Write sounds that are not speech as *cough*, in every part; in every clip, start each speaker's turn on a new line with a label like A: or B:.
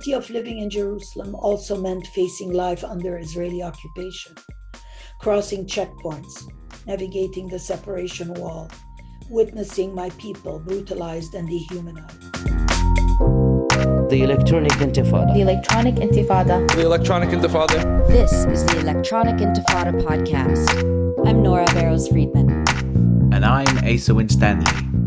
A: reality of living in Jerusalem also meant facing life under Israeli occupation, crossing checkpoints, navigating the separation wall, witnessing my people brutalized and dehumanized.
B: The Electronic Intifada.
C: The Electronic Intifada.
D: The Electronic Intifada.
E: This is the Electronic Intifada podcast. I'm Nora Barrows Friedman.
F: And I'm Asa Winstanley.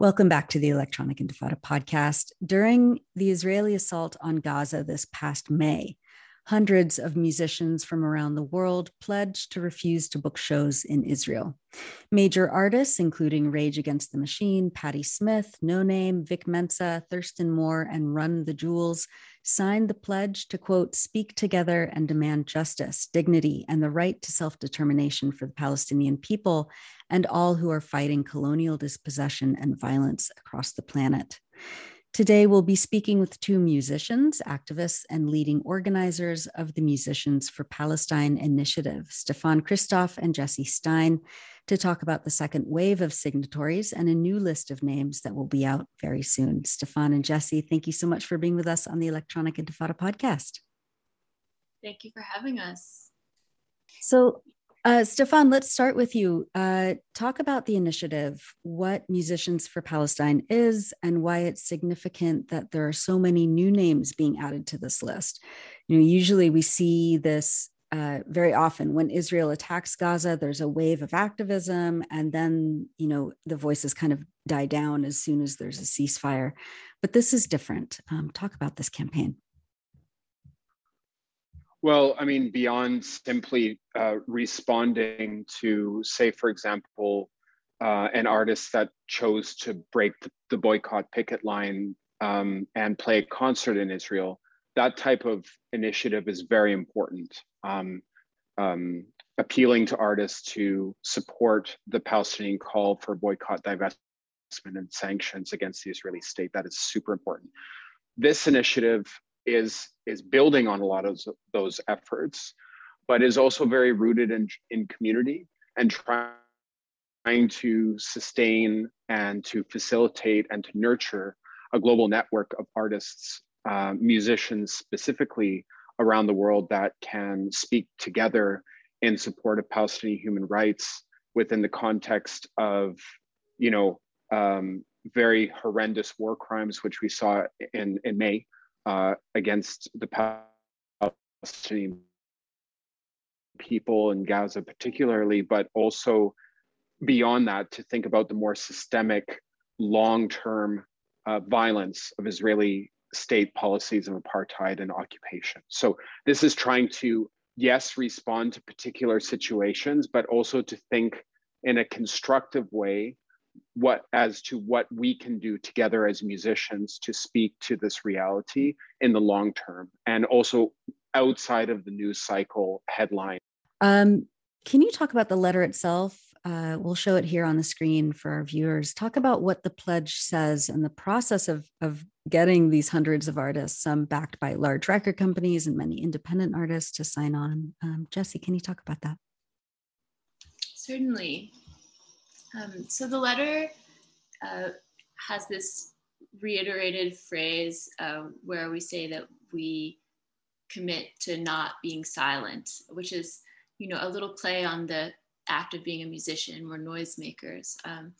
G: Welcome back to the Electronic Intifada podcast. During the Israeli assault on Gaza this past May, hundreds of musicians from around the world pledged to refuse to book shows in Israel. Major artists, including Rage Against the Machine, Patti Smith, Noname, Vic Mensa, Thurston Moore, and Run the Jewels, signed the pledge to, quote, speak together and demand justice, dignity, and the right to self determination for the Palestinian people and all who are fighting colonial dispossession and violence across the planet. Today, we'll be speaking with two musicians, activists, and leading organizers of the Musicians for Palestine initiative, Stefan Christoff and Jesse Stein to talk about the second wave of signatories and a new list of names that will be out very soon. Stefan and Jesse, thank you so much for being with us on the Electronic Intifada podcast.
H: Thank you for having us.
G: So, uh, Stefan, let's start with you. Uh, talk about the initiative, what Musicians for Palestine is, and why it's significant that there are so many new names being added to this list. You know, usually we see this uh, very often when Israel attacks Gaza, there's a wave of activism, and then you know the voices kind of die down as soon as there's a ceasefire. But this is different. Um, talk about this campaign.
I: Well, I mean, beyond simply uh, responding to, say, for example, uh, an artist that chose to break the boycott picket line um, and play a concert in Israel, that type of initiative is very important. Um, um, appealing to artists to support the Palestinian call for boycott, divestment, and sanctions against the Israeli state. That is super important. This initiative is is building on a lot of those efforts, but is also very rooted in in community and trying to sustain and to facilitate and to nurture a global network of artists uh, musicians specifically around the world that can speak together in support of Palestinian human rights within the context of, you know, um, very horrendous war crimes, which we saw in, in May uh, against the Palestinian people in Gaza, particularly, but also beyond that, to think about the more systemic, long term uh, violence of Israeli state policies of apartheid and occupation. So this is trying to, yes, respond to particular situations, but also to think in a constructive way what as to what we can do together as musicians to speak to this reality in the long term and also outside of the news cycle headline.
G: Um, can you talk about the letter itself? Uh, we'll show it here on the screen for our viewers. Talk about what the pledge says and the process of, of getting these hundreds of artists, some backed by large record companies and many independent artists to sign on. Um, Jesse, can you talk about that?
H: Certainly. Um, so the letter uh, has this reiterated phrase uh, where we say that we commit to not being silent, which is, you know, a little play on the act of being a musician. We're noisemakers. Um,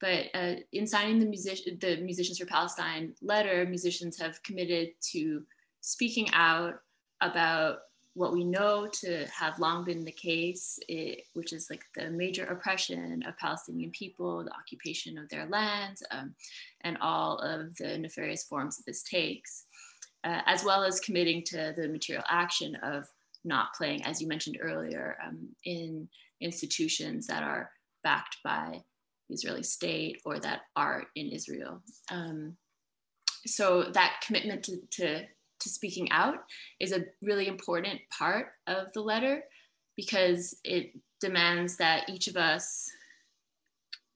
H: but uh, in signing the, music- the Musicians for Palestine letter, musicians have committed to speaking out about what we know to have long been the case, it, which is like the major oppression of Palestinian people, the occupation of their lands, um, and all of the nefarious forms that this takes, uh, as well as committing to the material action of not playing, as you mentioned earlier, um, in institutions that are backed by the Israeli state or that are in Israel. Um, so that commitment to, to, to speaking out is a really important part of the letter because it demands that each of us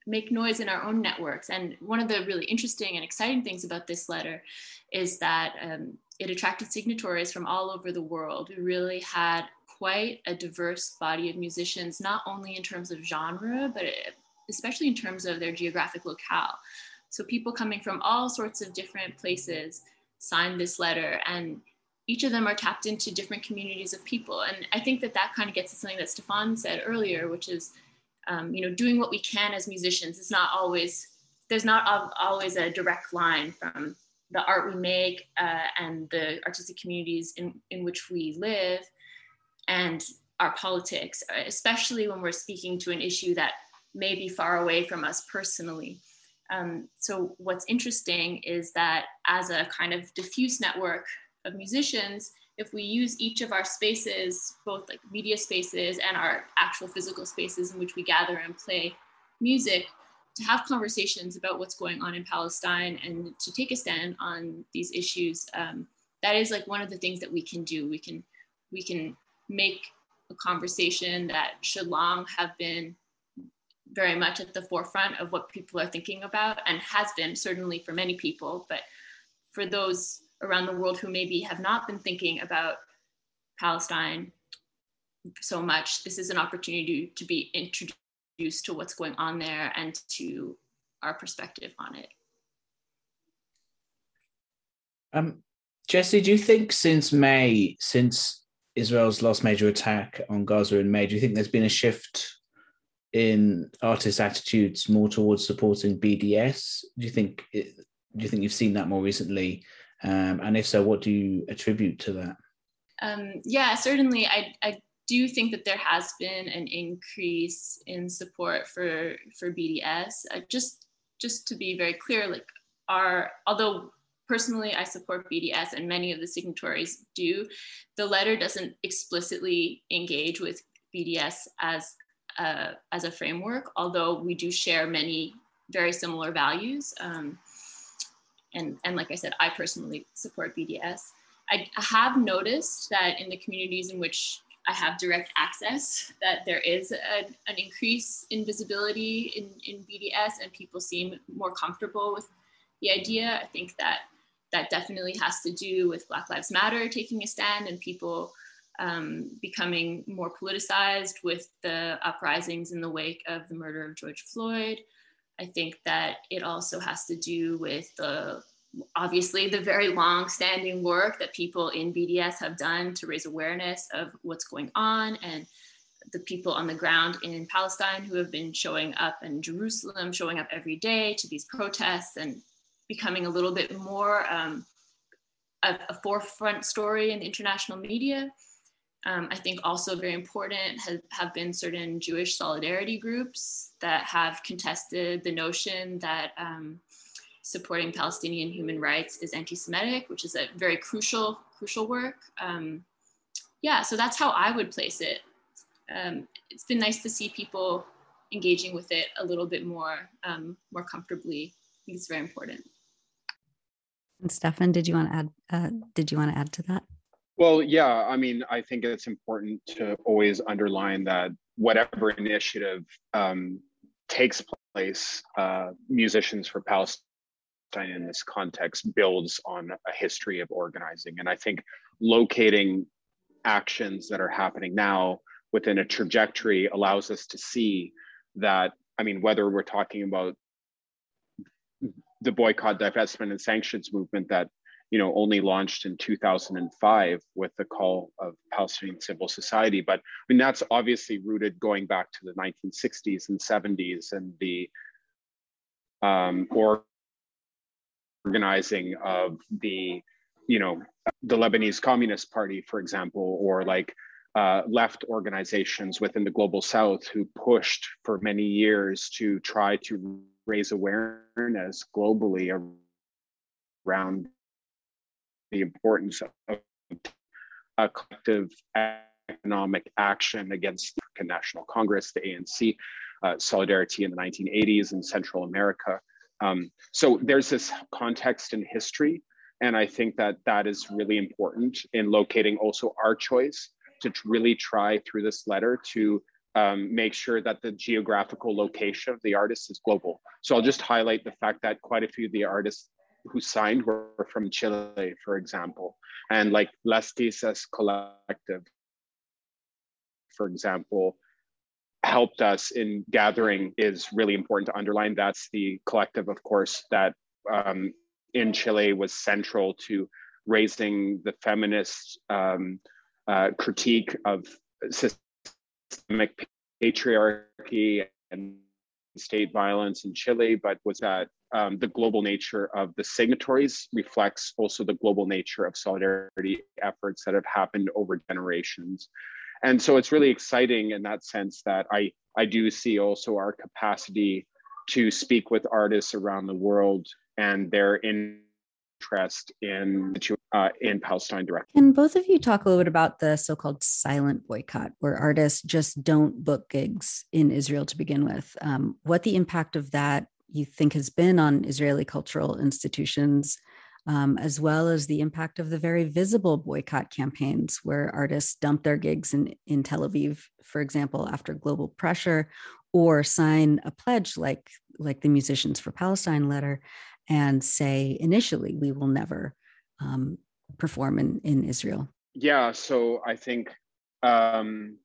H: make noise in our own networks. And one of the really interesting and exciting things about this letter is that um, it attracted signatories from all over the world. We really had quite a diverse body of musicians, not only in terms of genre, but especially in terms of their geographic locale. So people coming from all sorts of different places signed this letter and each of them are tapped into different communities of people. And I think that that kind of gets to something that Stefan said earlier, which is, um, you know, doing what we can as musicians. It's not always, there's not always a direct line from the art we make uh, and the artistic communities in, in which we live and our politics, especially when we're speaking to an issue that may be far away from us personally. Um, so what's interesting is that as a kind of diffuse network of musicians, if we use each of our spaces, both like media spaces and our actual physical spaces in which we gather and play music, to have conversations about what's going on in Palestine and to take a stand on these issues, um, that is like one of the things that we can do. We can we can make a conversation that should long have been very much at the forefront of what people are thinking about and has been certainly for many people, but for those around the world who maybe have not been thinking about Palestine so much, this is an opportunity to, be introduced to what's going on there and to our perspective on it.
F: Um, Jesse, do you think since May, since Israel's last major attack on Gaza in May, do you think there's been a shift in artists' attitudes more towards supporting BDS? Do you think it, do you think you've seen that more recently? Um, and if so, what do you attribute to that?
H: Um, yeah, certainly. I, I do think that there has been an increase in support for for BDS. Uh, just just to be very clear, like our although personally I support BDS and many of the signatories do, the letter doesn't explicitly engage with BDS as a, as a framework, although we do share many very similar values. Um, and, and like I said, I personally support BDS. I have noticed that in the communities in which I have direct access, that there is a, an increase in visibility in, in BDS and people seem more comfortable with the idea. I think that that definitely has to do with Black Lives Matter taking a stand and people um, becoming more politicized with the uprisings in the wake of the murder of George Floyd. I think that it also has to do with the obviously the very long standing work that people in BDS have done to raise awareness of what's going on and the people on the ground in Palestine who have been showing up in Jerusalem, showing up every day to these protests and becoming a little bit more um, a, a, forefront story in the international media. Um, I think also very important have, have been certain Jewish solidarity groups that have contested the notion that um, supporting Palestinian human rights is anti-Semitic, which is a very crucial, crucial work. Um, yeah, so that's how I would place it. Um, it's been nice to see people engaging with it a little bit more, um, more comfortably. I think it's very important.
G: And Stefan, did you want to add? Uh, did you want to add to that?
I: Well, yeah, I mean, I think it's important to always underline that whatever initiative um, takes place, uh, Musicians for Palestine in this context builds on a history of organizing. And I think locating actions that are happening now within a trajectory allows us to see that, I mean, whether we're talking about the boycott, divestment, and sanctions movement that you know only launched in 2005 with the call of Palestinian civil society. But I mean that's obviously rooted going back to the 1960s and 70s and the um, organizing of the you know the Lebanese Communist Party, for example, or like uh, left organizations within the global south who pushed for many years to try to raise awareness globally around the importance of a collective economic action against the National Congress, the ANC, uh, solidarity in the 1980s in Central America. Um, so there's this context in history, and I think that that is really important in locating also our choice to really try through this letter to um, make sure that the geographical location of the artist is global. So I'll just highlight the fact that quite a few of the artists who signed were from Chile, for example, and like Las Tesis Collective, for example, helped us in gathering is really important to underline. That's the collective, of course, that um, in Chile was central to raising the feminist um, uh, critique of systemic patriarchy and state violence in Chile, but was that um, the global nature of the signatories reflects also the global nature of solidarity efforts that have happened over generations. And so it's really exciting in that sense that I, I do see also our capacity to speak with artists around the world and their interest in uh, in Palestine directly.
G: Can both of you talk a little bit about the so-called silent boycott, where artists just don't book gigs in Israel to begin with? Um, what the impact of that you think has been on Israeli cultural institutions, um, as well as the impact of the very visible boycott campaigns where artists dump their gigs in, in Tel Aviv, for example, after global pressure, or sign a pledge like, like the Musicians for Palestine letter and say, initially, we will never um, perform in, in Israel?
I: Yeah, so I think, um,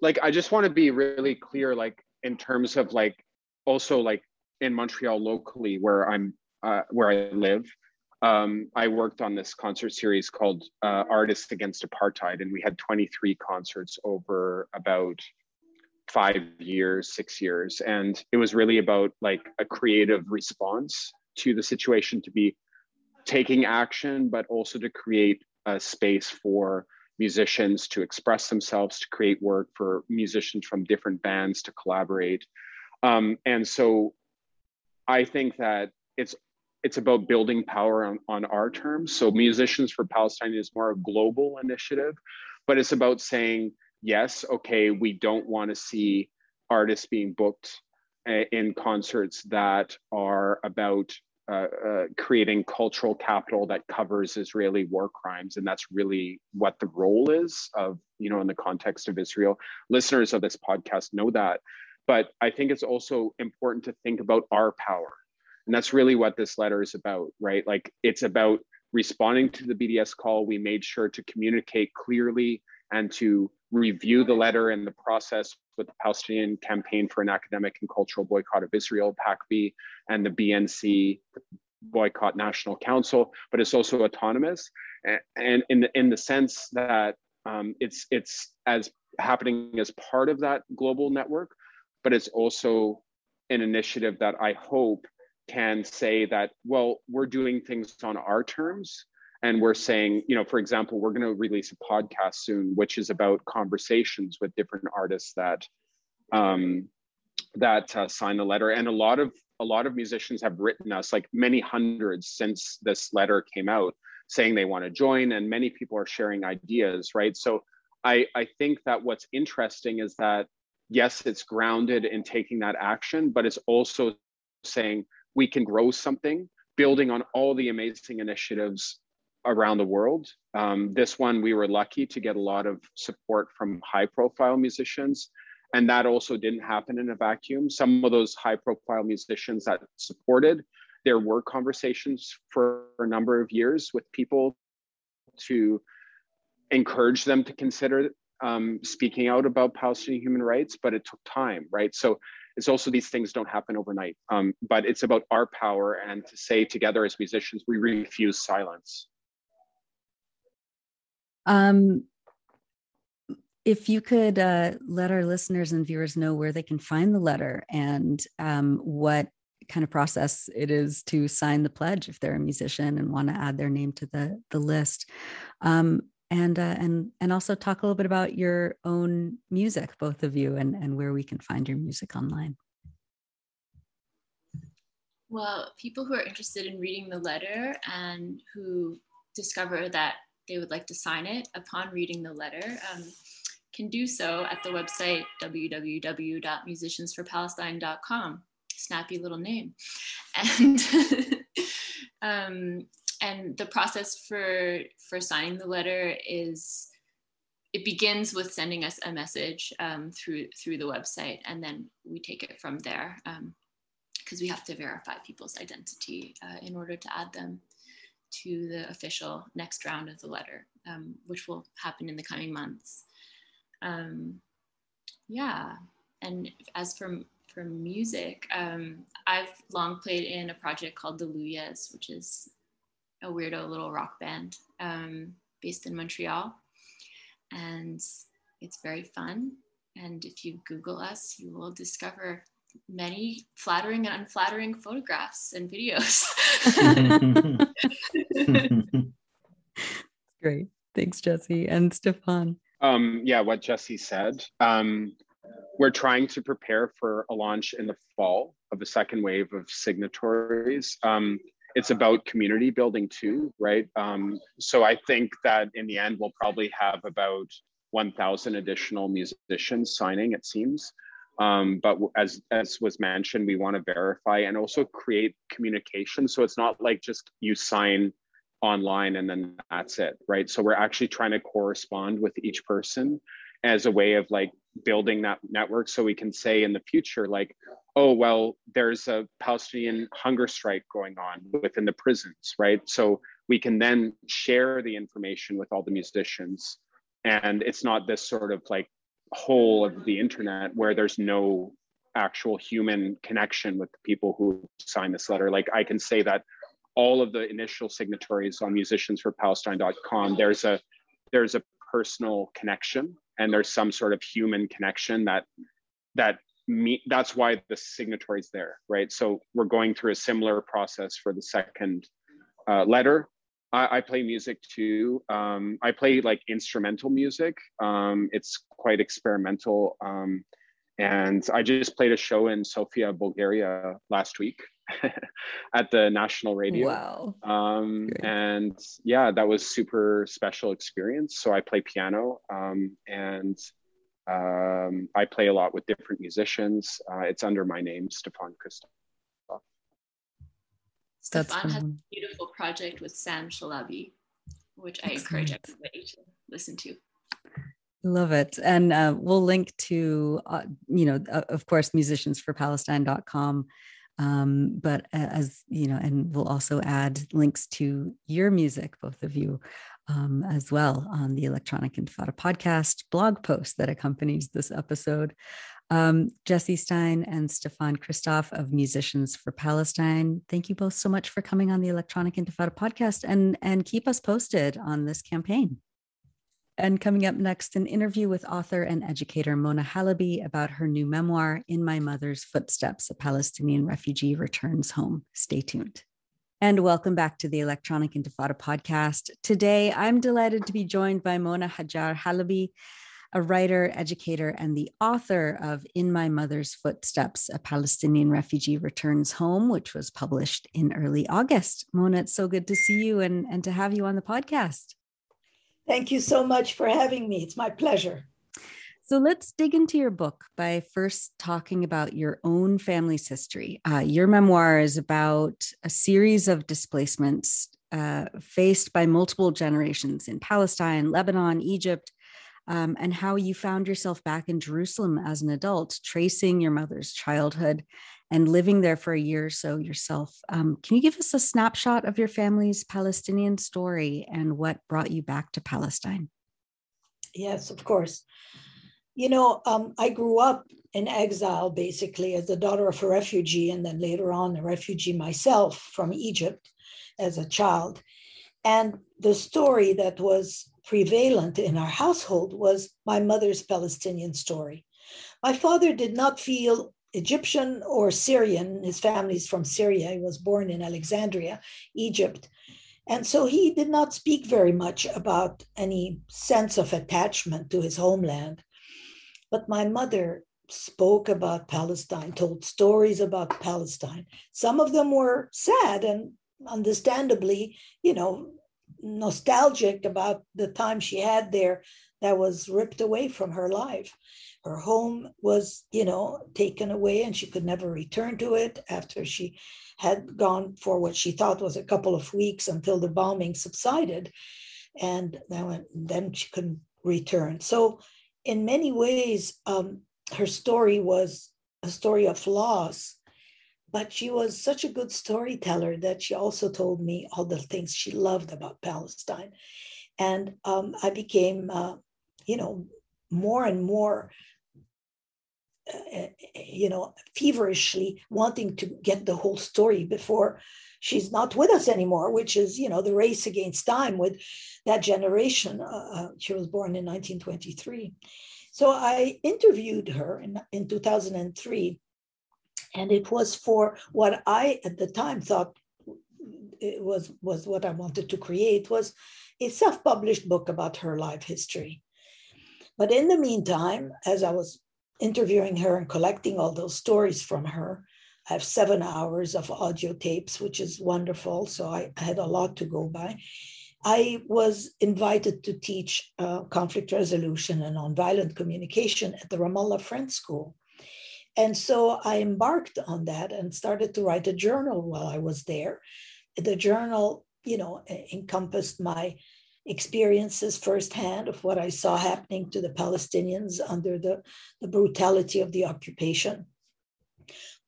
I: like, I just want to be really clear, like, in terms of like, also like in Montreal locally, where I'm, uh, where I live, um, I worked on this concert series called uh, Artists Against Apartheid, and we had 23 concerts over about five years, six years. And it was really about like a creative response to the situation to be taking action, but also to create a space for musicians to express themselves, to create work for musicians from different bands to collaborate. Um, and so I think that it's it's about building power on, on our terms. So musicians for Palestine is more a global initiative, but it's about saying, yes, okay, we don't want to see artists being booked eh, in concerts that are about uh, uh, creating cultural capital that covers Israeli war crimes, and that's really what the role is of you know in the context of Israel. Listeners of this podcast know that, but I think it's also important to think about our power, and that's really what this letter is about, right? Like it's about responding to the BDS call. We made sure to communicate clearly and to review the letter and the process with the Palestinian Campaign for an Academic and Cultural Boycott of Israel, PACBI, and the BNC, Boycott National Council, but it's also autonomous, and in the, in the sense that um, it's it's as happening as part of that global network, but it's also an initiative that I hope can say that well we're doing things on our terms and we're saying you know for example we're going to release a podcast soon which is about conversations with different artists that um, that uh, sign the letter. And a lot of a lot of musicians have written us like many hundreds since this letter came out saying they want to join and many people are sharing ideas right? So i i think that what's interesting is that yes it's grounded in taking that action but it's also saying we can grow something building on all the amazing initiatives around the world. Um, this one, we were lucky to get a lot of support from high profile musicians. And that also didn't happen in a vacuum. Some of those high profile musicians that supported, there were conversations for a number of years with people to encourage them to consider um, speaking out about Palestinian human rights, but it took time, right? So it's also these things don't happen overnight, um, but it's about our power and to say together as musicians, we refuse silence.
G: Um, if you could uh, let our listeners and viewers know where they can find the letter and um, what kind of process it is to sign the pledge if they're a musician and want to add their name to the the list, um, and uh, and and also talk a little bit about your own music, both of you, and and where we can find your music online.
H: Well, people who are interested in reading the letter and who discover that they would like to sign it upon reading the letter um, can do so at the website www.musiciansforpalestine.com. Snappy little name. And, *laughs* um, and the process for, for signing the letter is it begins with sending us a message um, through through the website, and then we take it from there because um, we have to verify people's identity uh, in order to add them to the official next round of the letter, um, which will happen in the coming months. Um, yeah, and as for for music, um, I've long played in a project called the Luyas, which is a weirdo little rock band um, based in Montreal, and it's very fun. And if you Google us, you will discover many flattering and unflattering photographs and videos. *laughs*
G: Great. Thanks, Jesse. And Stefan.
I: Um, yeah, what Jesse said. Um, we're trying to prepare for a launch in the fall of a second wave of signatories. Um, it's about community building too, right? Um, so I think that in the end, we'll probably have about 1,000 additional musicians signing, it seems. Um, but as, as was mentioned, we want to verify and also create communication. So it's not like just you sign online and then that's it, right? So we're actually trying to correspond with each person as a way of like building that network so we can say in the future like oh well there's a palestinian hunger strike going on within the prisons right? So we can then share the information with all the musicians. And it's not this sort of like whole of the internet where there's no actual human connection with the people who sign this letter. Like i can say that all of the initial signatories on musiciansforpalestine.com there's a there's a personal connection and there's some sort of human connection that that me that's why the signatory is there right so we're going through a similar process for the second uh, letter I, I, play music too um, i play like instrumental music um, it's quite experimental um, and i just played a show in sofia bulgaria last week *laughs* at the national radio.
G: Wow.
I: Um, and yeah, that was super special experience. So I play piano um, and um, I play a lot with different musicians. Uh, it's under my name, Stefan Christoff.
H: Stefan has a beautiful project with Sam Shalabi, which I encourage everybody to listen to.
G: Love it. And uh, we'll link to, uh, you know, uh, of course, musiciansforpalestine.com um, but as you know, and we'll also add links to your music, both of you, um, as well on the Electronic Intifada podcast blog post that accompanies this episode. Um, Jesse Stein and Stefan Christoff of Musicians for Palestine, thank you both so much for coming on the Electronic Intifada podcast and, and keep us posted on this campaign. And coming up next, an interview with author and educator Mona Halaby about her new memoir, In My Mother's Footsteps A Palestinian Refugee Returns Home. Stay tuned. And welcome back to the Electronic Intifada podcast. Today, I'm delighted to be joined by Mona Hajjar Halaby, a writer, educator, and the author of In My Mother's Footsteps A Palestinian Refugee Returns Home, which was published in early August. Mona, it's so good to see you and, and to have you on the podcast.
A: Thank you so much for having me. It's my pleasure.
G: So let's dig into your book by first talking about your own family's history. Uh, your memoir is about a series of displacements uh, faced by multiple generations in Palestine, Lebanon, Egypt, um, and how you found yourself back in Jerusalem as an adult, tracing your mother's childhood and living there for a year or so yourself. Um, can you give us a snapshot of your family's Palestinian story and what brought you back to Palestine?
A: Yes, of course. You know, um, I grew up in exile basically as the daughter of a refugee, and then later on a refugee myself from Egypt as a child. And the story that was prevalent in our household was my mother's Palestinian story. My father did not feel Egyptian or Syrian. His family's from Syria. He was born in Alexandria, Egypt. And so he did not speak very much about any sense of attachment to his homeland. But my mother spoke about Palestine, told stories about Palestine. Some of them were sad and understandably, you know, nostalgic about the time she had there that was ripped away from her life. Her home was, you know, taken away and she could never return to it after she had gone for what she thought was a couple of weeks until the bombing subsided. And then, she couldn't return. So, in many ways, um, her story was a story of loss but she was such a good storyteller that she also told me all the things she loved about Palestine. And um, I became, uh, you know, more and more uh, you know, feverishly wanting to get the whole story before she's not with us anymore, which is, you know, the race against time with that generation. Uh, uh she was born in 1923. So I interviewed her in, in 2003, and it was for what I at the time thought it was was what I wanted to create was a self-published book about her life history. But in the meantime, as I was interviewing her and collecting all those stories from her, I have seven hours of audio tapes, which is wonderful. So I, had a lot to go by. I was invited to teach uh, conflict resolution and nonviolent communication at the Ramallah Friends School. And so I embarked on that and started to write a journal while I was there. The journal, you know, encompassed my experiences firsthand of what I saw happening to the Palestinians under the, the brutality of the occupation.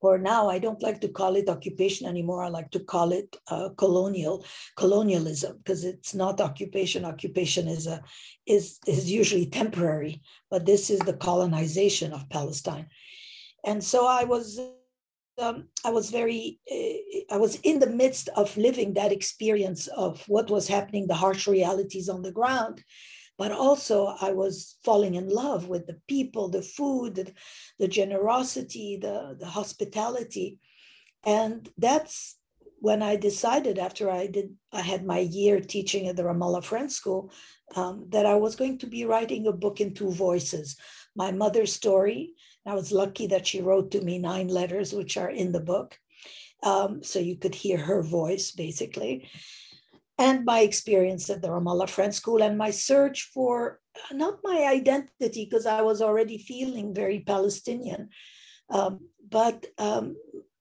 A: Or now I don't like to call it occupation anymore. I like to call it uh, colonial colonialism because it's not occupation. Occupation is a is is usually temporary, but this is the colonization of Palestine. And so I was um, I was very, uh, I was in the midst of living that experience of what was happening, the harsh realities on the ground. But also, I was falling in love with the people, the food, the, the generosity, the, the hospitality. And that's when I decided after I did, I had my year teaching at the Ramallah Friends School, um, that I was going to be writing a book in two voices my mother's story I was lucky that she wrote to me nine letters, which are in the book. Um, so you could hear her voice basically. And my experience at the Ramallah Friends School and my search for not my identity, because I was already feeling very Palestinian, um, but um,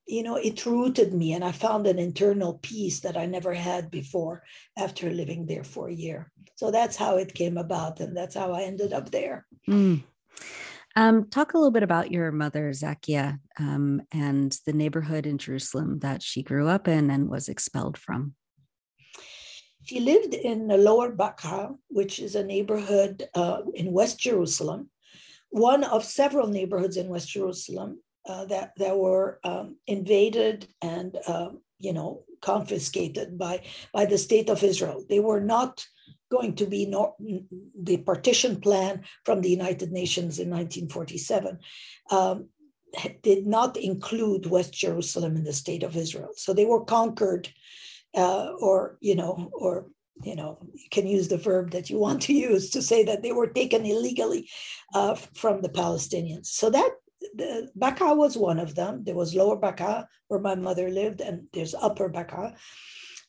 A: you know, it rooted me and I found an internal peace that I never had before after living there for a year. So that's how it came about, and that's how I ended up there.
G: Mm. Um, talk a little bit about your mother, Zakia, um, and the neighborhood in Jerusalem that she grew up in and was expelled from.
A: She lived in Lower Bakaa, which is a neighborhood uh, in West Jerusalem, one of several neighborhoods in West Jerusalem uh, that, that were um, invaded and, uh, you know, confiscated by, by the state of Israel. They were not going to be the partition plan from the United Nations in 1947 um, did not include West Jerusalem in the state of Israel. So they were conquered, uh, or you know, or you know, you can use the verb that you want to use to say that they were taken illegally uh, from the Palestinians. So that the, Bakaa was one of them. There was Lower Bakaa where my mother lived, and there's Upper Bakaa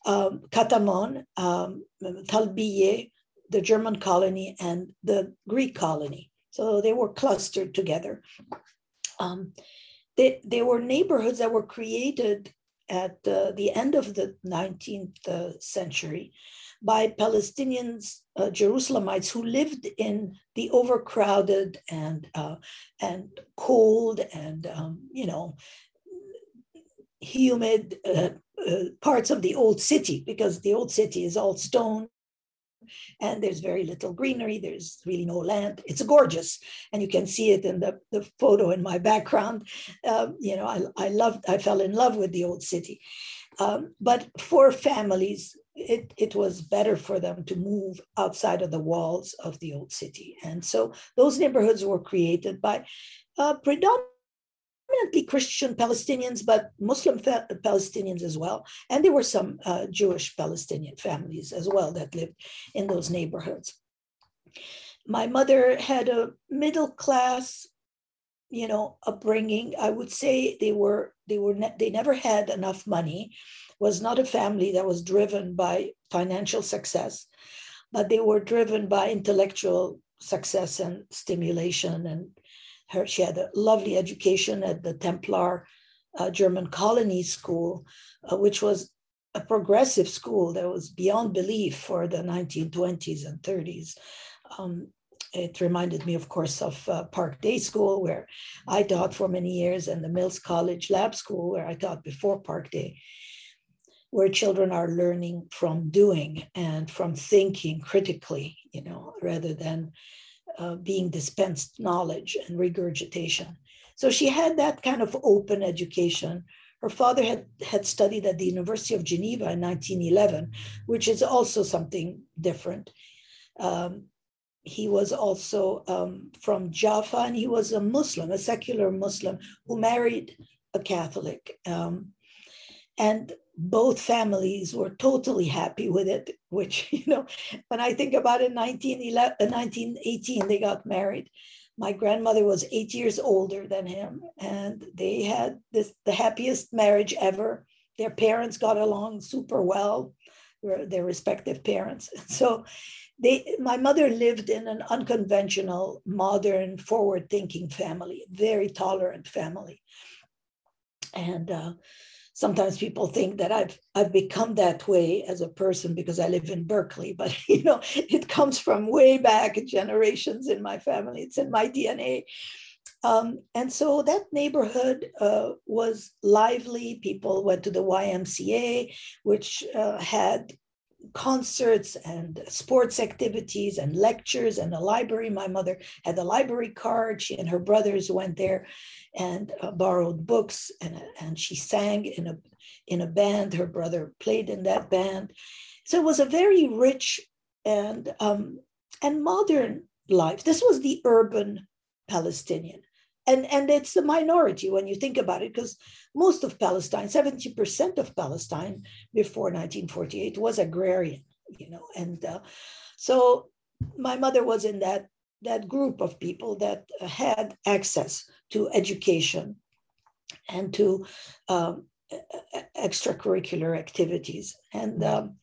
A: um, Katamon, um, Talbiye, the German colony, and the Greek colony. So they were clustered together. Um, they, they were neighborhoods that were created at uh, the end of the 19th uh, century by Palestinians, uh, Jerusalemites who lived in the overcrowded and uh, and cold and um, you know humid uh, uh, parts of the old city because the old city is all stone and there's very little greenery there's really no land. It's gorgeous and you can see it in the, the photo in my background. Um, you know I, I loved i fell in love with the old city. Um, but for families it, it was better for them to move outside of the walls of the old city. And so those neighborhoods were created by uh, predominantly predominantly Christian Palestinians, but Muslim fa- Palestinians as well. And there were some uh, Jewish Palestinian families as well that lived in those neighborhoods. My mother had a middle class, you know, upbringing. I would say they were they were ne- they never had enough money. Was not a family that was driven by financial success, but they were driven by intellectual success and stimulation and her, she had a lovely education at the Templar uh, German colony school, uh, which was a progressive school that was beyond belief for the 1920s and 30s. Um, it reminded me, of course, of uh, Park Day School, where I taught for many years, and the Mills College Lab School, where I taught before Park Day, where children are learning from doing and from thinking critically, you know, rather than uh, being dispensed knowledge and regurgitation. So she had that kind of open education. Her father had, had studied at the University of Geneva in 1911, which is also something different. Um, he was also um, from Jaffa, and he was a Muslim, a secular Muslim who married a Catholic. Um, and both families were totally happy with it, which, *laughs* you know, when I think about it, 1911, 1918, uh, they got married. My grandmother was eight years older than him, and they had this, the happiest marriage ever. Their parents got along super well, their respective parents. *laughs* So they, my mother lived in an unconventional, modern, forward thinking family, very tolerant family. And uh, sometimes people think that I've I've become that way as a person because I live in Berkeley, but *laughs* you know it comes from way back generations in my family. It's in my DNA. Um, and so that neighborhood uh, was lively. People went to the YMCA, which uh, had concerts and sports activities and lectures and a library. My mother had a library card. She and her brothers went there and uh, borrowed books and, and she sang in a, in a band. Her brother played in that band. So it was a very rich and, um, and modern life. This was the urban Palestinian. And, and it's a minority when you think about it, because most of Palestine, 70% of Palestine before 1948 was agrarian, you know. And uh, so my mother was in that, that group of people that had access to education and to um, extracurricular activities. And um,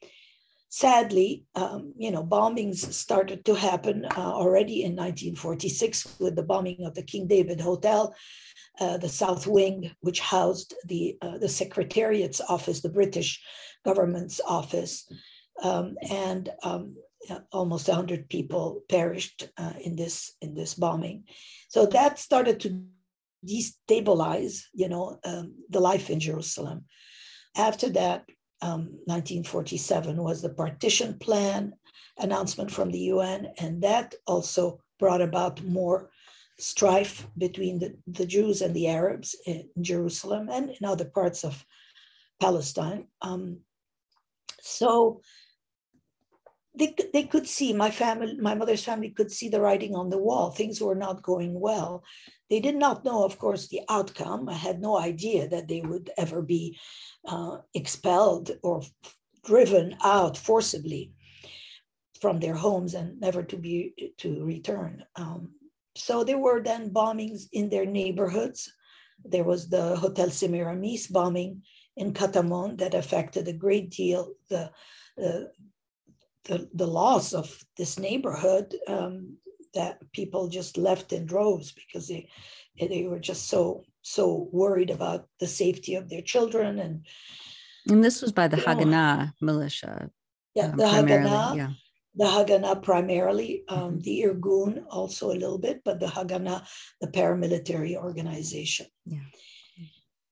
A: sadly, um, you know, bombings started to happen uh, already in 1946 with the bombing of the King David Hotel, uh, the South Wing, which housed the uh, the Secretariat's office, the British government's office, um, and um, almost 100 people perished uh, in this in this bombing. So that started to destabilize, you know, um, the life in Jerusalem. After that, um, 1947 was the partition plan announcement from the UN, and that also brought about more strife between the, the Jews and the Arabs in Jerusalem and in other parts of Palestine. Um, so they, they could see my family, my mother's family could see the writing on the wall. Things were not going well. They did not know, of course, the outcome. I had no idea that they would ever be uh, expelled or driven out forcibly from their homes and never to be to return. Um, so there were then bombings in their neighborhoods. There was the Hotel Semiramis bombing in Katamon that affected a great deal the uh, the, the loss of this neighborhood um, that people just left in droves because they they were just so so worried about the safety of their children and
G: and this was by the Haganah militia.
A: Yeah, um, the Haganah. Yeah. The Haganah primarily, um, mm-hmm. the Irgun also a little bit, but the Haganah, the paramilitary organization.
G: Yeah.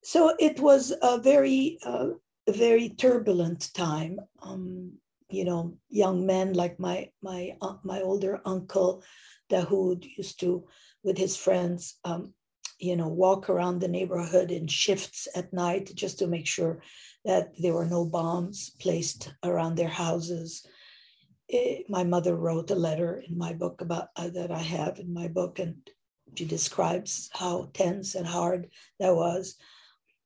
A: So it was a very, uh, a very turbulent time. Um, you know, young men like my my uh, my older uncle, Dahoud, used to with his friends, um, you know, walk around the neighborhood in shifts at night just to make sure that there were no bombs placed around their houses. It, eh, my mother wrote a letter in my book about uh, that I have in my book, and she describes how tense and hard that was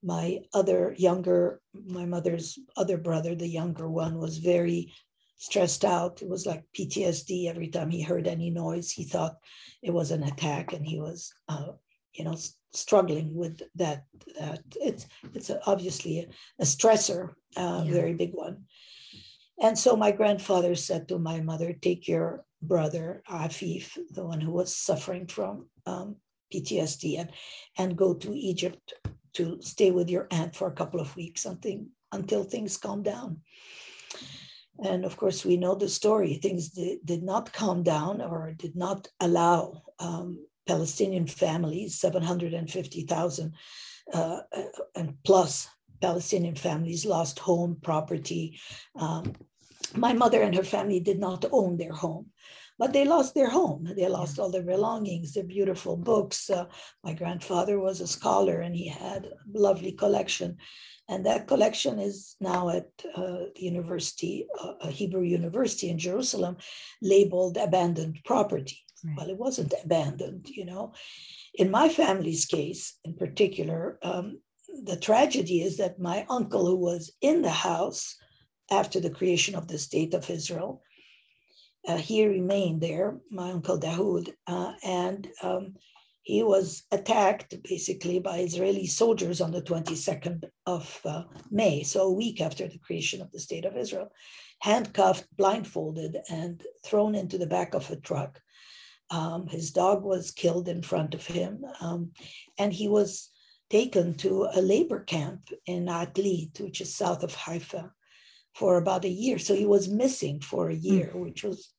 A: my other younger, my mother's other brother, the younger one, was very stressed out. It was like PTSD. Every time he heard any noise, he thought it was an attack, and he was, uh, you know, struggling with that. That it's it's obviously a, a stressor, a uh, yeah. very big one. And so my grandfather said to my mother, "Take your brother Afif, the one who was suffering from um, PTSD, and and go to Egypt to stay with your aunt for a couple of weeks until, until things calm down. And of course, we know the story. Things did, did not calm down or did not allow um, Palestinian families, 750,000 uh, and plus Palestinian families lost home, property. Um, my mother and her family did not own their home, but they lost their home. They lost all their belongings, their beautiful books. Uh, my grandfather was a scholar and he had a lovely collection. And that collection is now at uh, the University, uh, Hebrew University in Jerusalem, labeled abandoned property. Right. Well, it wasn't abandoned, you know. In my family's case, in particular, um, the tragedy is that my uncle, who was in the house after the creation of the state of Israel, uh, he remained there, my uncle Dahoud, uh, and um, he was attacked basically by Israeli soldiers on the 22nd of uh, May, so a week after the creation of the state of Israel, handcuffed, blindfolded, and thrown into the back of a truck. Um, his dog was killed in front of him, um, and he was taken to a labor camp in Atlit, which is south of Haifa, for about a year. So he was missing for a year, mm. which was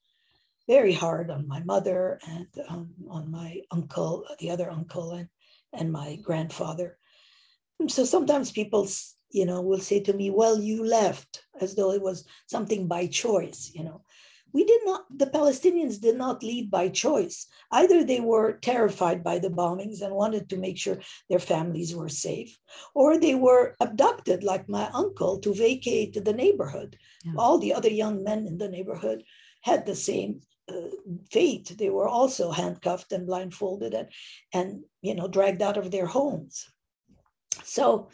A: very hard on my mother and um, on my uncle, the other uncle, and, and my grandfather. So sometimes people, you know, will say to me, well, you left, as though it was something by choice, you know we did not the palestinians did not leave by choice either they were terrified by the bombings and wanted to make sure their families were safe or they were abducted like my uncle to vacate the neighborhood yeah. all the other young men in the neighborhood had the same fate they were also handcuffed and blindfolded and and you know dragged out of their homes so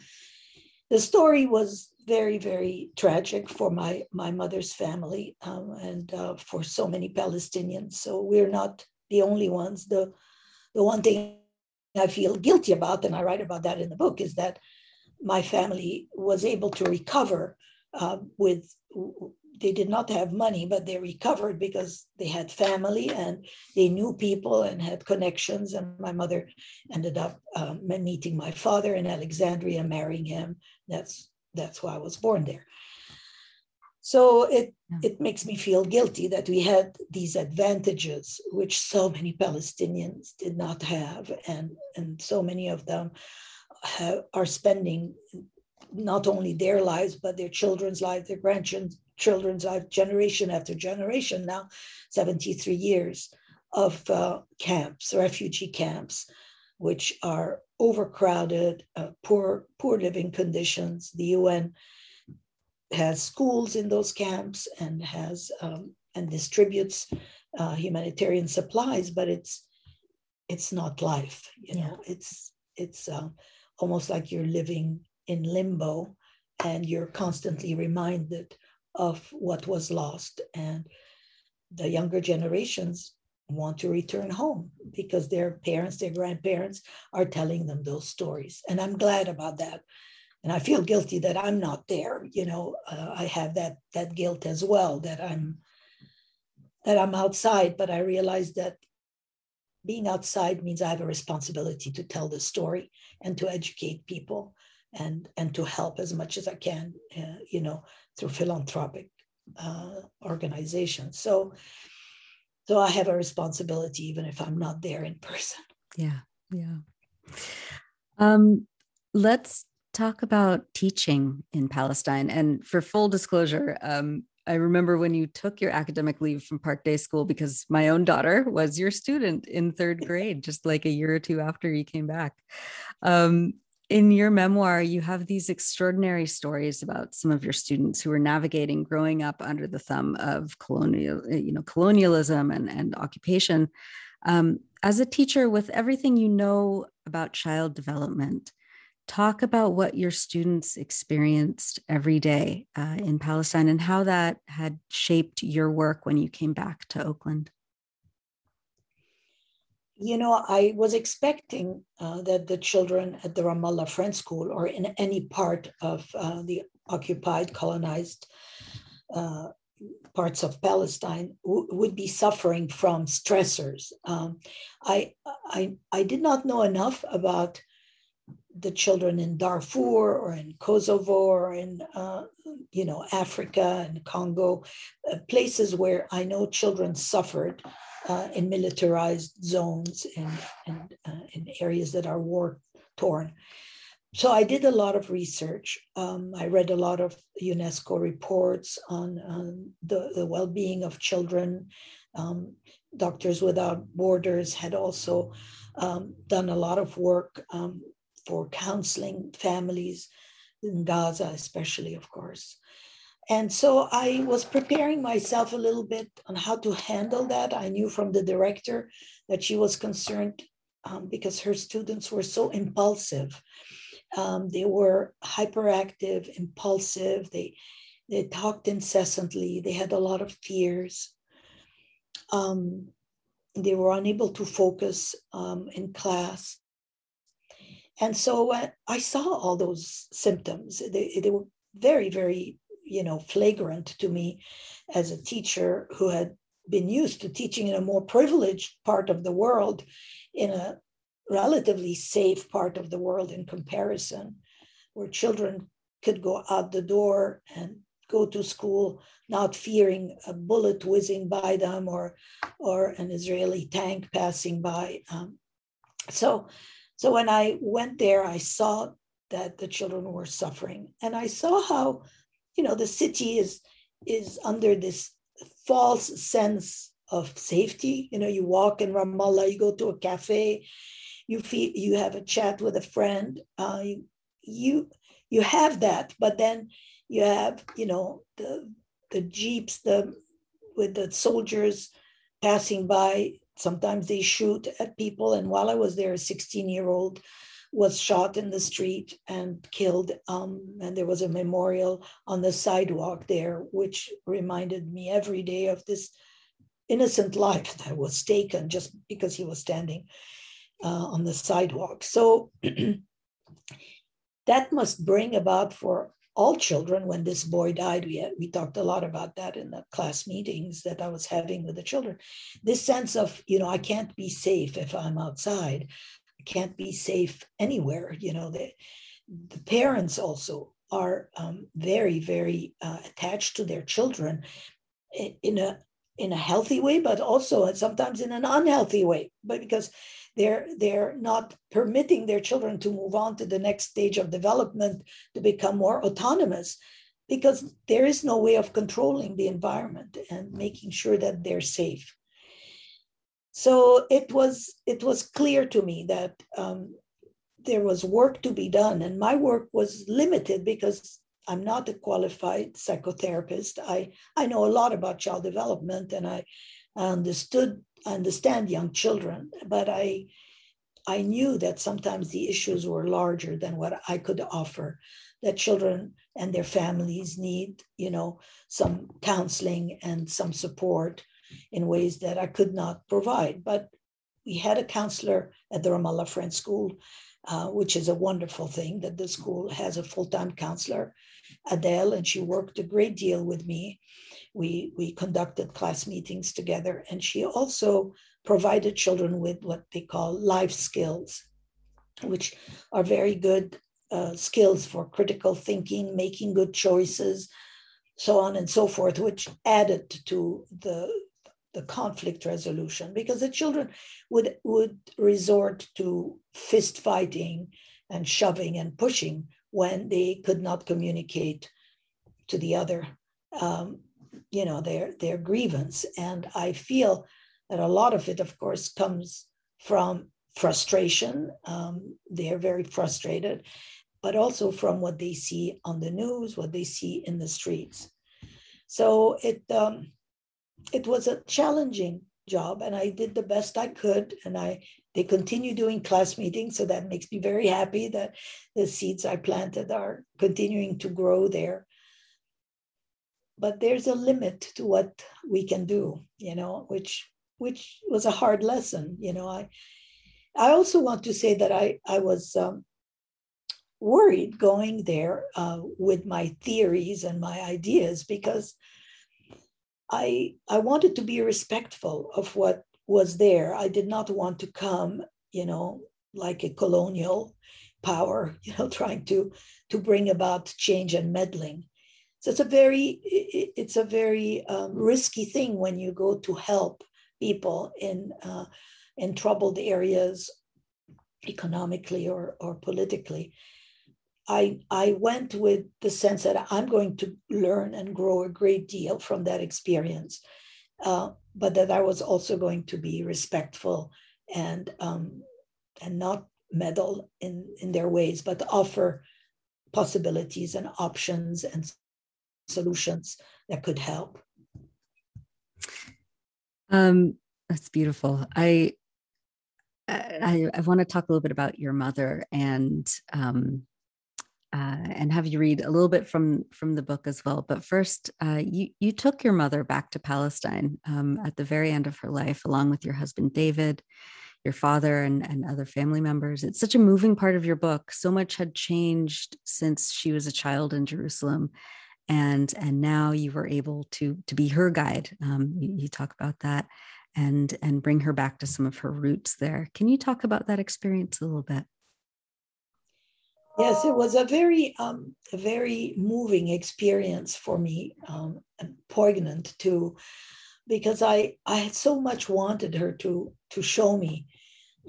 A: the story was very, very tragic for my, my mother's family um, and uh, for so many Palestinians. So we're not the only ones. The, the one thing I feel guilty about, and I write about that in the book, is that my family was able to recover uh, with, they did not have money, but they recovered because they had family and they knew people and had connections. And my mother ended up um, meeting my father in Alexandria, marrying him. That's that's why I was born there. So it it makes me feel guilty that we had these advantages which so many Palestinians did not have, and and so many of them have, are spending not only their lives but their children's lives, their grandchildren's lives, generation after generation now, 73 years of uh, camps, refugee camps, which are overcrowded, uh, poor, poor living conditions. The UN has schools in those camps and has um, and distributes uh, humanitarian supplies, but it's it's not life. You know, yeah. it's it's uh, almost like you're living in limbo, and you're constantly reminded of what was lost. And the younger generations want to return home because their parents, their grandparents are telling them those stories. And I'm glad about that. And I feel guilty that I'm not there. You know, uh, I have that that guilt as well that I'm that I'm outside, but I realize that being outside means I have a responsibility to tell the story and to educate people and and to help as much as I can, uh, you know, through philanthropic uh, organizations. So so I have a responsibility, even if I'm not there in person.
G: Yeah, yeah. Um, let's talk about teaching in Palestine. And for full disclosure, um, I remember when you took your academic leave from Park Day School because my own daughter was your student in third *laughs* grade, just like a year or two after you came back. Um, in your memoir, you have these extraordinary stories about some of your students who were navigating growing up under the thumb of colonial, eh, you know, colonialism and, and occupation. Um, as a teacher, with everything you know about child development, talk about what your students experienced every day uh, in Palestine and how that had shaped your work when you came back to Oakland
A: you know, I was expecting uh, that the children at the Ramallah Friends School or in any part of uh, the occupied, colonized uh, parts of Palestine w- would be suffering from stressors. Um, I, I, I did not know enough about the children in Darfur or in Kosovo or in, uh, you know, Africa and Congo, uh, places where I know children suffered uh, in militarized zones and, and uh, in areas that are war torn. So I did a lot of research. Um, I read a lot of UNESCO reports on, on the, the well-being of children, um, Doctors Without Borders had also um, done a lot of work um, for counseling families in Gaza, especially, of course. And so I was preparing myself a little bit on how to handle that. I knew from the director that she was concerned um, because her students were so impulsive. Um, they were hyperactive, impulsive. They they talked incessantly. They had a lot of fears. Um, they were unable to focus um, in class. And so uh, I saw all those symptoms. They, they were very, very, you know, flagrant to me as a teacher who had been used to teaching in a more privileged part of the world in a relatively safe part of the world in comparison, where children could go out the door and go to school not fearing a bullet whizzing by them or or an Israeli tank passing by. Um, so so when I went there, I saw that the children were suffering, and I saw how you know the city is is under this false sense of safety. You know, you walk in Ramallah, you go to a cafe, you feel you have a chat with a friend, uh, you, you you have that, but then you have you know the the jeeps the with the soldiers passing by sometimes they shoot at people and while i was there a 16 year old was shot in the street and killed um, and there was a memorial on the sidewalk there which reminded me every day of this innocent life that was taken just because he was standing uh, on the sidewalk. So *clears throat* that must bring about for all children when this boy died. We we talked a lot about that in the class meetings that i was having with the children. This sense of you know i can't be safe if i'm outside can't be safe anywhere you know the, the parents also are um, very very uh, attached to their children in a in a healthy way but also sometimes in an unhealthy way but because they're they're not permitting their children to move on to the next stage of development to become more autonomous because there is no way of controlling the environment and making sure that they're safe so it was it was clear to me that um, there was work to be done and my work was limited because i'm not a qualified psychotherapist i i know a lot about child development and i understood understand young children, but I I knew that sometimes the issues were larger than what I could offer. That children and their families need, you know, some counseling and some support in ways that I could not provide. But we had a counselor at the Ramallah Friends School, uh, which is a wonderful thing that the school has a full-time counselor, Adele, and she worked a great deal with me we, we conducted class meetings together, and she also provided children with what they call life skills, which are very good uh, skills for critical thinking, making good choices, so on and so forth, which added to the the conflict resolution because the children would would resort to fist fighting and shoving and pushing when they could not communicate to the other um, you know their their grievance. And i feel that a lot of it of course comes from frustration. Um, they're very frustrated but also from what they see on the news what they see in the streets. So it um, it was a challenging job and i did the best i could and i they continue doing class meetings so that makes me very happy that the seeds i planted are continuing to grow there. But there's a limit to what we can do you know which which was a hard lesson you know. I i also want to say that i i was um, worried going there uh, with my theories and my ideas because i i wanted to be respectful of what was there i did not want to come you know like a colonial power *laughs* you know trying to to bring about change and meddling so it's a very it's a very um, risky thing when you go to help people in uh, in troubled areas, economically or or politically. I I went with the sense that I'm going to learn and grow a great deal from that experience, uh, but that I was also going to be respectful and um, and not meddle in in their ways, but offer possibilities and options and solutions that could help.
G: Um, that's beautiful. I I, I want to talk a little bit about your mother and um, uh, and have you read a little bit from from the book as well. But first, uh, you you took your mother back to Palestine um, at the very end of her life, along with your husband David, your father, and and other family members. It's such a moving part of your book. So much had changed since she was a child in Jerusalem, and and now you were able to to be her guide. Um, you, you talk about that and and bring her back to some of her roots there. Can you talk about that experience a little bit?
A: Yes, it was a very, um, a very moving experience for me, um, and poignant too, because I, I had so much wanted her to, to show me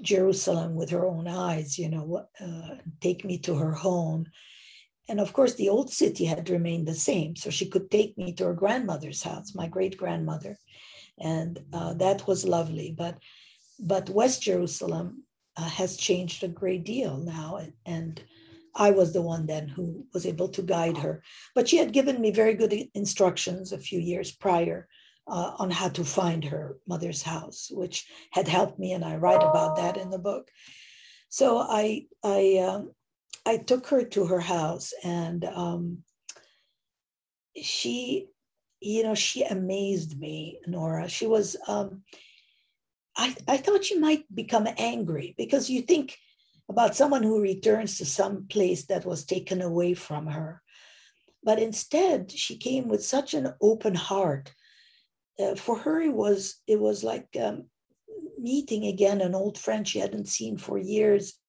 A: Jerusalem with her own eyes, you know, uh, take me to her home. And of course, the old city had remained the same, so she could take me to her grandmother's house, my great grandmother, and uh, that was lovely. But, but West Jerusalem uh, has changed a great deal now, and I was the one then who was able to guide her. But she had given me very good instructions a few years prior uh, on how to find her mother's house, which had helped me, and I write about that in the book. So I I um, I took her to her house, and um, she, you know, she amazed me, Nora. She was. Um, I, I thought she might become angry because you think about someone who returns to some place that was taken away from her. But instead, she came with such an open heart. Uh, for her, it was it was like um, meeting again an old friend she hadn't seen for years.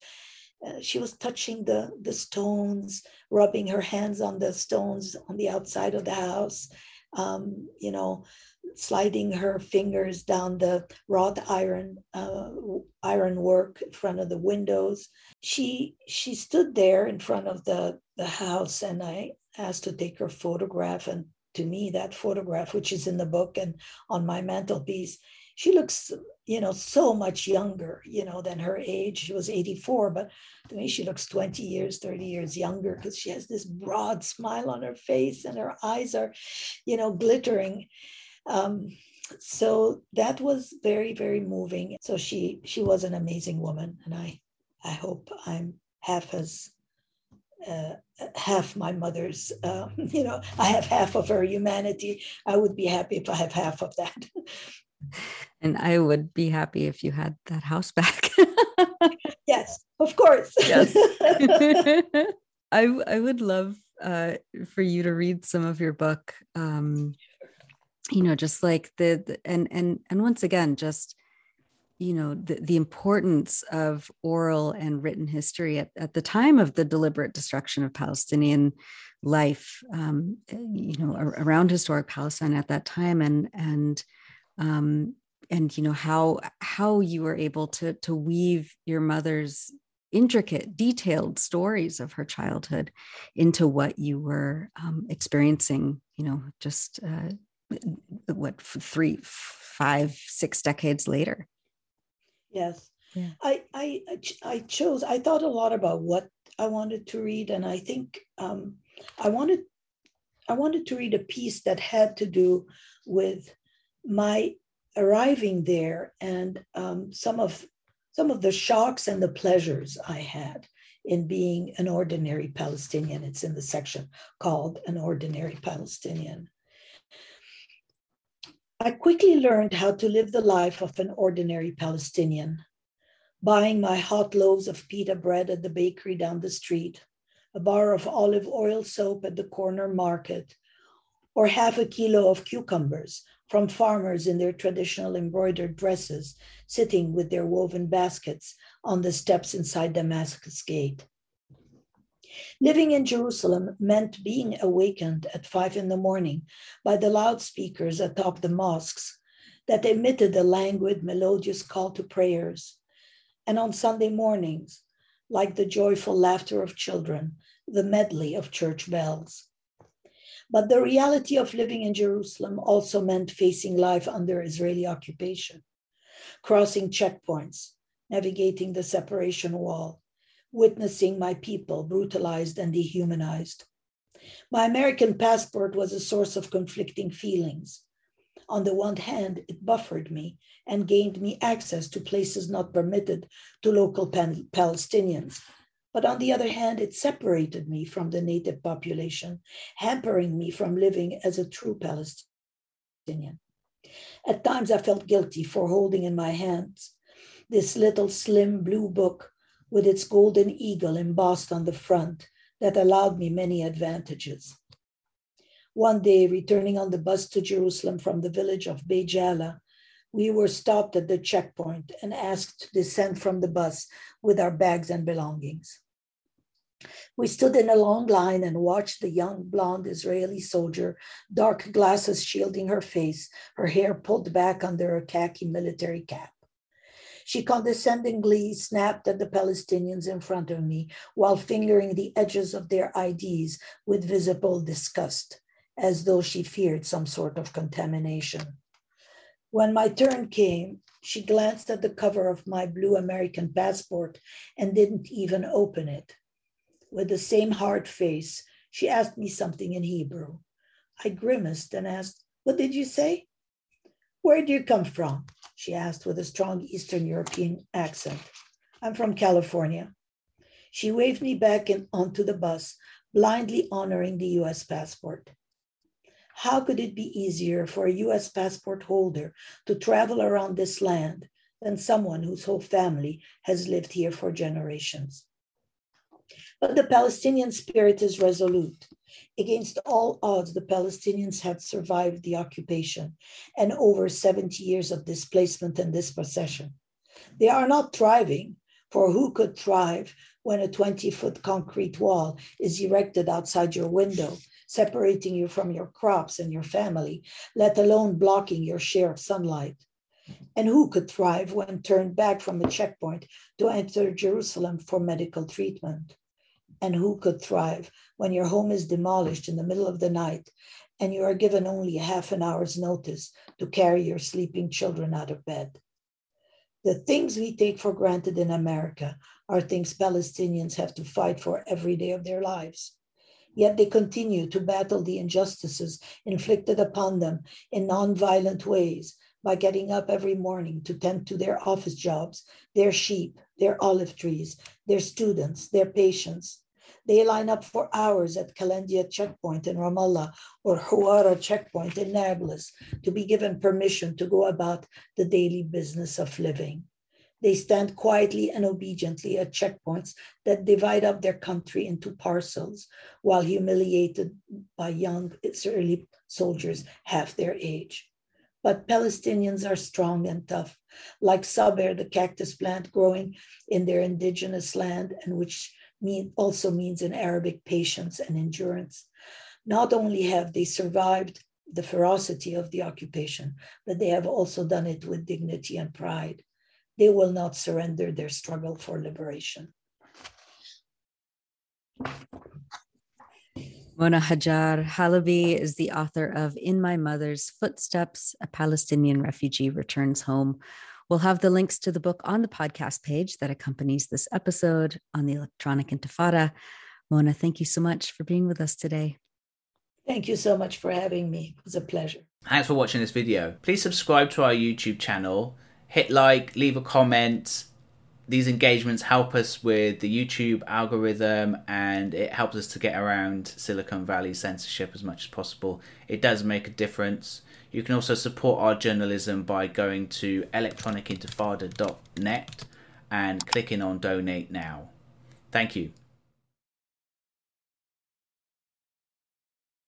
A: Uh, she was touching the the stones, rubbing her hands on the stones on the outside of the house. Um, you know, sliding her fingers down the wrought iron uh, iron work in front of the windows. She she stood there in front of the, the house and I asked to take her photograph. And to me, that photograph, which is in the book and on my mantelpiece, she looks, you know, so much younger, you know, than her age. She was 84, but to me, she looks 20 years, 30 years younger because she has this broad smile on her face and her eyes are, you know, glittering. Um, so that was very, very moving. So she she was an amazing woman, and I I hope I'm half as uh, half my mother's. Uh, *laughs* you know, I have half of her humanity. I would be happy if I have half of that. *laughs* *laughs*
G: and I would be happy if you had that house back. *laughs*
A: yes, of course.
G: yes. *laughs* I I would love uh, for you to read some of your book. Um, you know just like the, the, and and and once again just you know the, the importance of oral and written history at, at the time of the deliberate destruction of palestinian life um, you know around historic palestine at that time and and um, and you know how how you were able to to weave your mother's intricate detailed stories of her childhood into what you were um, experiencing you know just uh, what three five six decades later
A: yes yeah. I, I i chose i thought a lot about what i wanted to read and i think um, i wanted i wanted to read a piece that had to do with my arriving there and um, some of some of the shocks and the pleasures i had in being an ordinary palestinian. It's in the section called an ordinary palestinian. I quickly learned how to live the life of an ordinary Palestinian, buying my hot loaves of pita bread at the bakery down the street, a bar of olive oil soap at the corner market, or half a kilo of cucumbers from farmers in their traditional embroidered dresses, sitting with their woven baskets on the steps inside Damascus Gate. Living in Jerusalem meant being awakened at five in the morning by the loudspeakers atop the mosques that emitted a languid, melodious call to prayers. And on Sunday mornings, like the joyful laughter of children, the medley of church bells. But the reality of living in Jerusalem also meant facing life under Israeli occupation, crossing checkpoints, navigating the separation wall, witnessing my people brutalized and dehumanized. My American passport was a source of conflicting feelings. On the one hand, it buffered me and gained me access to places not permitted to local Palestinians. But on the other hand, it separated me from the native population, hampering me from living as a true Palestinian. At times, I felt guilty for holding in my hands this little slim blue book with its golden eagle embossed on the front that allowed me many advantages. One day, returning on the bus to Jerusalem from the village of Beit Jala, we were stopped at the checkpoint and asked to descend from the bus with our bags and belongings. We stood in a long line and watched the young blonde Israeli soldier, dark glasses shielding her face, her hair pulled back under a khaki military cap. She condescendingly snapped at the Palestinians in front of me while fingering the edges of their IDs with visible disgust, as though she feared some sort of contamination. When my turn came, she glanced at the cover of my blue American passport and didn't even open it. With the same hard face, she asked me something in Hebrew. I grimaced and asked, What did you say? Where do you come from? She asked with a strong Eastern European accent. I'm from California. She waved me back and onto the bus, blindly honoring the US passport. How could it be easier for a US passport holder to travel around this land than someone whose whole family has lived here for generations? But the Palestinian spirit is resolute. Against all odds, the Palestinians have survived the occupation and over 70 years of displacement and dispossession. They are not thriving, for who could thrive when a 20 foot concrete wall is erected outside your window, separating you from your crops and your family, let alone blocking your share of sunlight? And who could thrive when turned back from a checkpoint to enter Jerusalem for medical treatment? And who could thrive when your home is demolished in the middle of the night and you are given only half an hour's notice to carry your sleeping children out of bed. The things we take for granted in America are things Palestinians have to fight for every day of their lives. Yet they continue to battle the injustices inflicted upon them in nonviolent ways by getting up every morning to tend to their office jobs, their sheep, their olive trees, their students, their patients, they line up for hours at Kalandia checkpoint in Ramallah or Huwara checkpoint in Nablus to be given permission to go about the daily business of living. They stand quietly and obediently at checkpoints that divide up their country into parcels while humiliated by young Israeli soldiers half their age. But Palestinians are strong and tough, like Saber, the cactus plant growing in their indigenous land and which mean, also means in Arabic patience and endurance. Not only have they survived the ferocity of the occupation, but they have also done it with dignity and pride. They will not surrender their struggle for liberation.
G: Mona Hajjar Halaby is the author of In My Mother's Footsteps A Palestinian Refugee Returns Home, We'll have the links to the book on the podcast page that accompanies this episode on the Electronic Intifada. Mona, thank you so much for being with us today.
A: Thank you so much for having me. It was a pleasure.
F: Thanks for watching this video. Please subscribe to our YouTube channel, hit like, leave a comment. These engagements help us with the YouTube algorithm and it helps us to get around Silicon Valley censorship as much as possible. It does make a difference. You can also support our journalism by going to electronicintifada.net and clicking on donate now. Thank you.